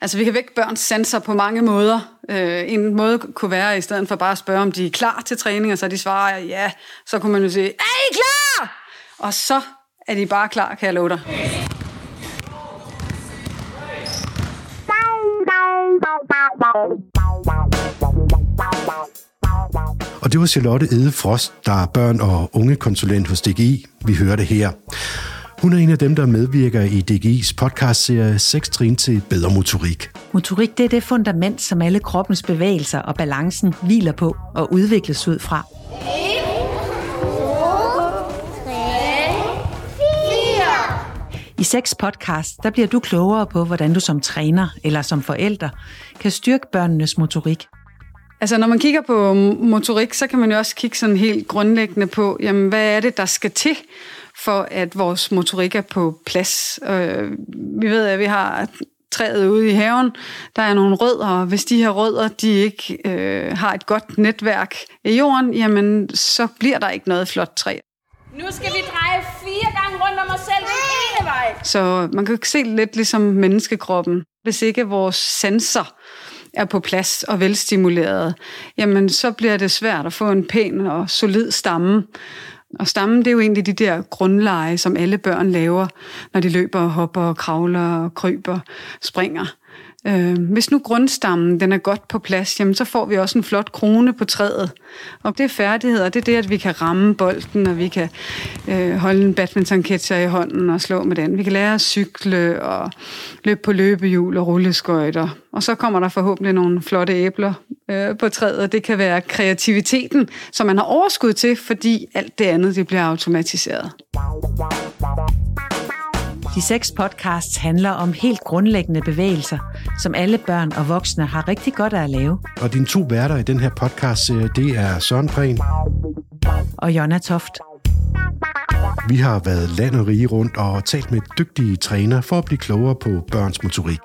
Altså, vi kan vække børns sanser på mange måder. Øh, en måde kunne være, i stedet for bare at spørge, om de er klar til træning, og så de svarer ja, så kunne man jo sige, er I klar? Og så er de bare klar, kan jeg love dig. Og det var Charlotte Ede Frost, der er børn- og ungekonsulent hos DGI. Vi hører det her. Hun er en af dem, der medvirker i DGI's podcastserie 6 trin til bedre motorik. Motorik det er det fundament, som alle kroppens bevægelser og balancen hviler på og udvikles ud fra. I seks podcast, der bliver du klogere på, hvordan du som træner eller som forælder kan styrke børnenes motorik. Altså, når man kigger på motorik, så kan man jo også kigge sådan helt grundlæggende på, jamen, hvad er det, der skal til, for at vores motorik er på plads. Øh, vi ved, at vi har træet ude i haven, der er nogle rødder, og hvis de her rødder, de ikke øh, har et godt netværk i jorden, jamen, så bliver der ikke noget flot træ. Nu skal vi dreje fire gange rundt om os selv den ene vej. Så man kan se lidt ligesom menneskekroppen. Hvis ikke vores sanser er på plads og velstimuleret, jamen så bliver det svært at få en pæn og solid stamme. Og stammen, det er jo egentlig de der grundleje, som alle børn laver, når de løber, og hopper, og kravler, og kryber, springer. Øh, hvis nu grundstammen den er godt på plads, jamen, så får vi også en flot krone på træet. Og det er færdigheder, det er det, at vi kan ramme bolden, og vi kan øh, holde en badmintonketcher i hånden og slå med den. Vi kan lære at cykle og løbe på løbehjul og rulleskøjter. Og så kommer der forhåbentlig nogle flotte æbler øh, på træet, og det kan være kreativiteten, som man har overskud til, fordi alt det andet det bliver automatiseret. De seks podcasts handler om helt grundlæggende bevægelser, som alle børn og voksne har rigtig godt af at lave. Og dine to værter i den her podcast, det er Søren Prehn og Jonna Toft. Vi har været land og rige rundt og talt med dygtige træner for at blive klogere på børns motorik.